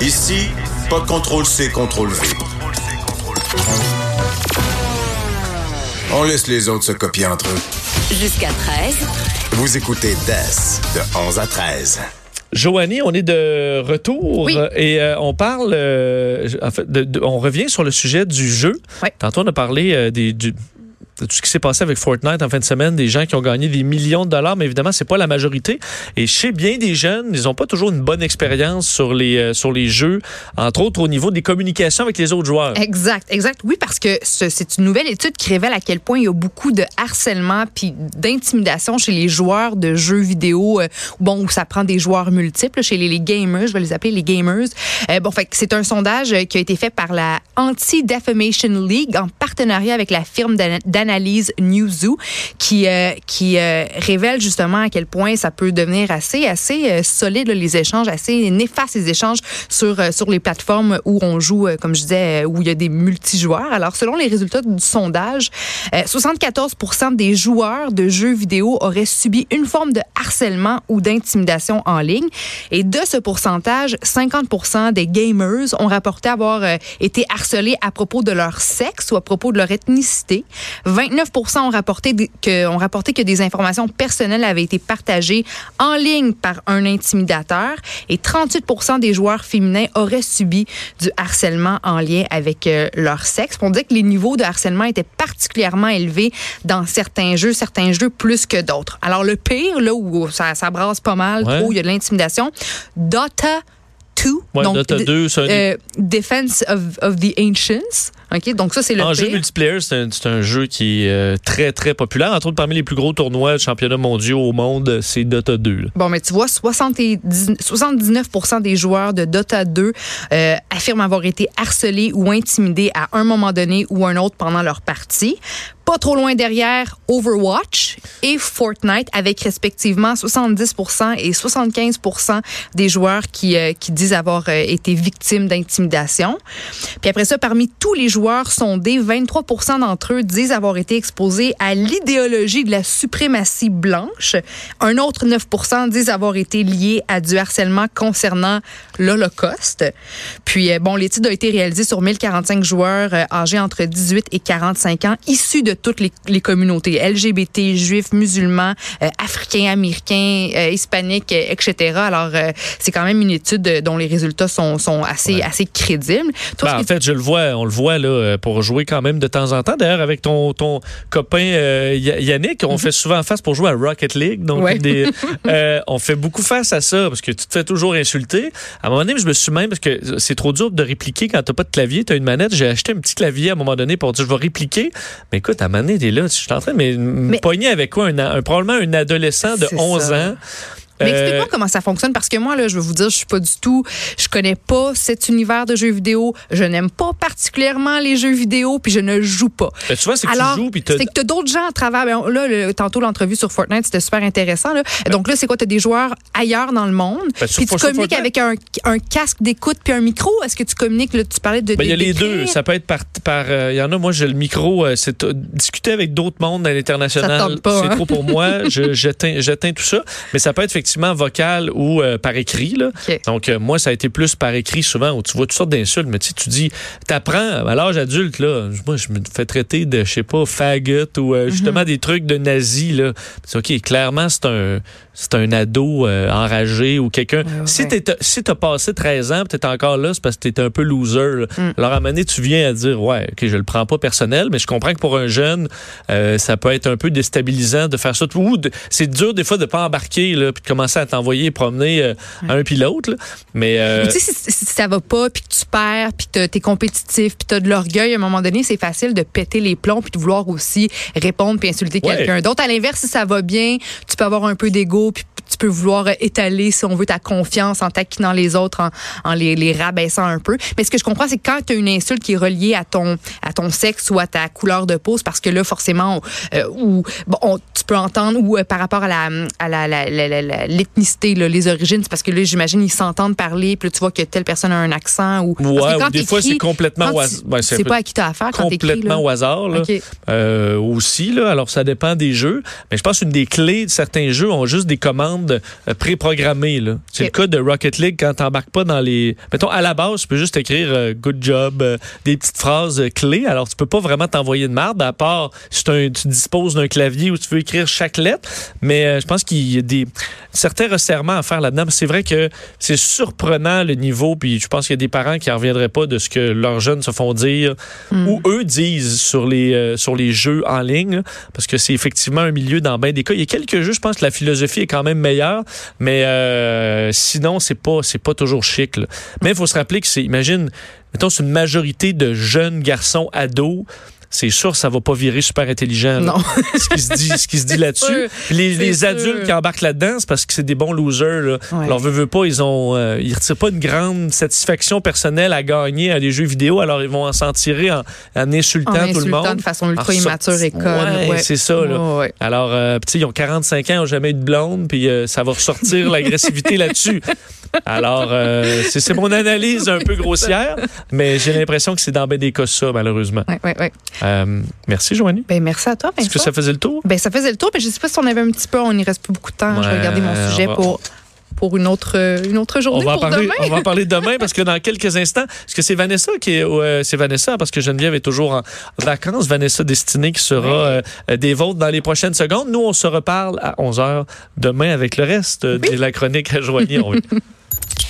Ici, pas de contrôle C, contrôle V. On laisse les autres se copier entre eux. Jusqu'à 13. Vous écoutez DES de 11 à 13. Joanie, on est de retour Oui. et euh, on parle, euh, en fait, de- de- on revient sur le sujet du jeu. Oui. Tantôt, on a parlé euh, des, du- tout ce qui s'est passé avec Fortnite en fin de semaine, des gens qui ont gagné des millions de dollars, mais évidemment, c'est pas la majorité. Et chez bien des jeunes, ils n'ont pas toujours une bonne expérience sur les, euh, sur les jeux, entre autres au niveau des communications avec les autres joueurs. Exact, exact. Oui, parce que ce- c'est une nouvelle étude qui révèle à quel point il y a beaucoup de harcèlement puis d'intimidation chez les joueurs de jeux vidéo. euh, bon, où ça prend des joueurs multiples, chez les, gamers, je vais les appeler les gamers. Euh, bon, fait c'est un sondage euh, qui a été fait par la Anti-Defamation League en partenariat avec la firme d'ana- d'analyse Newzoo, qui euh, qui euh, révèle justement à quel point ça peut devenir assez assez euh, solide les échanges, assez néfastes les échanges sur sur les plateformes où on joue, comme je disais, où il y a des multijoueurs. Alors selon les résultats du sondage, euh, 74% des joueurs de jeux vidéo auraient subi une forme de harcèlement ou d'intimidation en ligne, et de ce pourcentage, 50% des gamers ont rapporté avoir été harcelés à propos de leur sexe ou à propos de leur ethnicité. 29 ont rapporté, que, ont rapporté que des informations personnelles avaient été partagées en ligne par un intimidateur et 38% des joueurs féminins auraient subi du harcèlement en lien avec euh, leur sexe. On dit que les niveaux de harcèlement étaient particulièrement élevés dans certains jeux, certains jeux plus que d'autres. Alors le pire, là où ça, ça brasse pas mal, Ouais. trop, il y a de l'intimidation, Dota 2, Ouais, donc Dota d- 2, c'est un- euh, Defense of, of the Ancients. OK, donc ça c'est le En jeu multiplayer, c'est un, jeu qui est euh, très, très populaire. Entre autres, parmi les plus gros tournois de championnats mondiaux au monde, c'est Dota 2. là. Bon, mais tu vois, 70 79% des joueurs de Dota 2 euh, affirment avoir été harcelés ou intimidés à un moment donné ou un autre pendant leur partie. Pas trop loin derrière, Overwatch et Fortnite, avec respectivement 70% et 75 des joueurs qui, euh, disent avoir euh, été victimes d'intimidation. Puis après ça, parmi tous les joueurs sondés, 23% d'entre eux disent avoir été exposés à l'idéologie de la suprématie blanche. Un autre 9 disent avoir été liés à du harcèlement concernant l'Holocauste. Puis, euh, bon, l'étude a été réalisée sur 1045 joueurs âgés entre 18 et 45 ans, issus de toutes les, les communautés LGBT, juifs, musulmans, euh, africains, américains, euh, hispaniques, euh, etc. Alors, c'est quand même une étude dont les résultats sont, sont assez, assez crédibles. Toi, Ben, en fait, je le vois, on le voit là pour jouer quand même de temps en temps. D'ailleurs, avec ton, ton copain Ya- Yannick, on fait souvent face pour jouer à Rocket League. Donc. Ouais. des, on fait beaucoup face à ça parce que tu te fais toujours insulter. À un moment donné, je me suis même parce que c'est trop dur de répliquer quand t'as pas de clavier, t'as une manette. J'ai acheté un petit clavier à un moment donné pour dire je vais répliquer. Mais écoute, à t'es là, je suis en train de me- Mais- pogner avec quoi? Un, un- probablement un adolescent de C'est 11 ça. ans. Mais Euh, explique-moi comment ça fonctionne parce que moi là, je vais vous dire, je suis pas du tout, je connais pas cet univers de jeux vidéo. Je n'aime pas particulièrement les jeux vidéo, puis je ne joue pas. ben, tu vois, c'est que Alors, tu joues puis t'as- c'est que tu as d'autres gens à travers. ben, là, le- tantôt, l'entrevue sur Fortnite, c'était super intéressant. Là. Donc là, c'est quoi? Tu as des joueurs ailleurs dans le monde. Ben, puis tu communiques avec un, un casque d'écoute puis un micro? Est-ce que tu communiques? Là, tu parlais de. Il y a les deux. Ça peut être par. par euh, Il y en a, moi, j'ai le micro. euh, c'est discuter avec d'autres mondes à l'international. C'est hein? trop pour moi. Je- J'éteins j'éteins tout ça. Mais ça peut être effectivement vocal ou euh, par écrit. Là. Donc, euh, moi, ça a été plus par écrit souvent où tu vois toutes sortes d'insultes. Mais tu sais, tu dis, t'apprends à l'âge adulte, là. Moi, je me fais traiter de, je sais pas, faggot ou euh, justement Mhm. des trucs de nazis, là. C'est OK, clairement, c'est un, c'est un ado euh, enragé ou quelqu'un. Si ouais. t'es si t'as passé 13 ans, t'es encore là, c'est parce que t'es un peu loser. Mm. Alors à un moment donné, tu viens à dire ouais, ok, je le prends pas personnel, mais je comprends que pour un jeune, euh, ça peut être un peu déstabilisant de faire ça. Ou de- c'est dur des fois de pas embarquer là, puis de commencer à t'envoyer promener euh, un puis l'autre. là. Mais Mais Tu sais, si, si ça va pas, puis que tu perds, puis que t'es compétitif, puis t'as de l'orgueil, à un moment donné, c'est facile de péter les plombs, puis de vouloir aussi répondre, puis insulter Ouais. quelqu'un d'autre. À l'inverse, si ça va bien, tu peux avoir un peu d'ego, tu peux vouloir étaler, si on veut, ta confiance en taquinant les autres, en, en les, les rabaissant un peu. Mais ce que je comprends, c'est que quand tu as une insulte qui est reliée à ton, à ton sexe ou à ta couleur de peau, c'est parce que là, forcément, euh, ou bon, on- tu peux entendre, ou euh, par rapport à la à la, la- la- la- la- l'ethnicité, là, les origines, c'est parce que là, j'imagine, ils s'entendent parler, puis là, tu vois que telle personne a un accent. Ou, ouais, quand ou des fois c'est complètement au hasard. Ben, c'est pas à qui t'as affaire quand complètement au hasard là. Euh, aussi là. Alors ça dépend des jeux, mais je pense qu'une des clés de certains jeux ont juste des commandes demande euh, préprogrammée. là. C'est le cas de Rocket League quand t'embarques pas dans les... Mettons, à la base, tu peux juste écrire euh, good job, euh, des petites phrases euh, clés. Alors, tu peux pas vraiment t'envoyer de marde, à part si un- tu disposes d'un clavier où tu veux écrire chaque lettre. Mais je pense qu'il y a des certains resserrements à faire là-dedans. C'est vrai que c'est surprenant le niveau, puis je pense qu'il y a des parents qui en reviendraient pas de ce que leurs jeunes se font dire ou eux disent sur les, sur les jeux en ligne, là, parce que c'est effectivement un milieu dans bien des cas. Il y a quelques jeux, je pense que la philosophie est quand même mais euh, sinon, c'est pas, c'est pas toujours chic. Mais il faut se rappeler que c'est, imagine, mettons, c'est une majorité de jeunes garçons ados. C'est sûr, ça va pas virer super intelligent. Non. ce qui se dit, ce qui se dit là-dessus. Les, les adultes qui embarquent là-dedans, c'est parce que c'est des bons losers. Là. Ouais. Alors, veut, veut pas, ils ont, euh, ils retirent pas une grande satisfaction personnelle à gagner à des jeux vidéo. Alors, ils vont en s'en tirer en, en insultant En tout le monde. de façon ultra En immature et conne. Ouais, c'est ça, là. Ouais, ouais. Alors, euh, puis tu sais, ils ont 45 ans, ils n'ont jamais eu de blonde, puis euh, ça va ressortir l'agressivité là-dessus. Alors, euh, c'est mon analyse un peu grossière, mais j'ai l'impression que c'est dans ben des cas ça, malheureusement. Ouais, ouais, ouais. Euh, merci, Joanie. Ben, merci à toi, Est-ce que ça faisait le tour? Ben, ça faisait le tour, mais je sais pas si on avait un petit peu, on n'y reste plus beaucoup de temps. Je vais regarder mon sujet on va- pour, pour une, autre, une autre On journée, va, en pour parler, demain. on va en parler demain parce que dans quelques instants, est-ce que c'est Vanessa qui est, c'est Vanessa parce que Geneviève est toujours en vacances. Vanessa Destinée qui sera euh, euh, des vôtres dans les prochaines secondes. Nous, on se reparle à 11h demain avec le reste de la chronique à Joanie. On-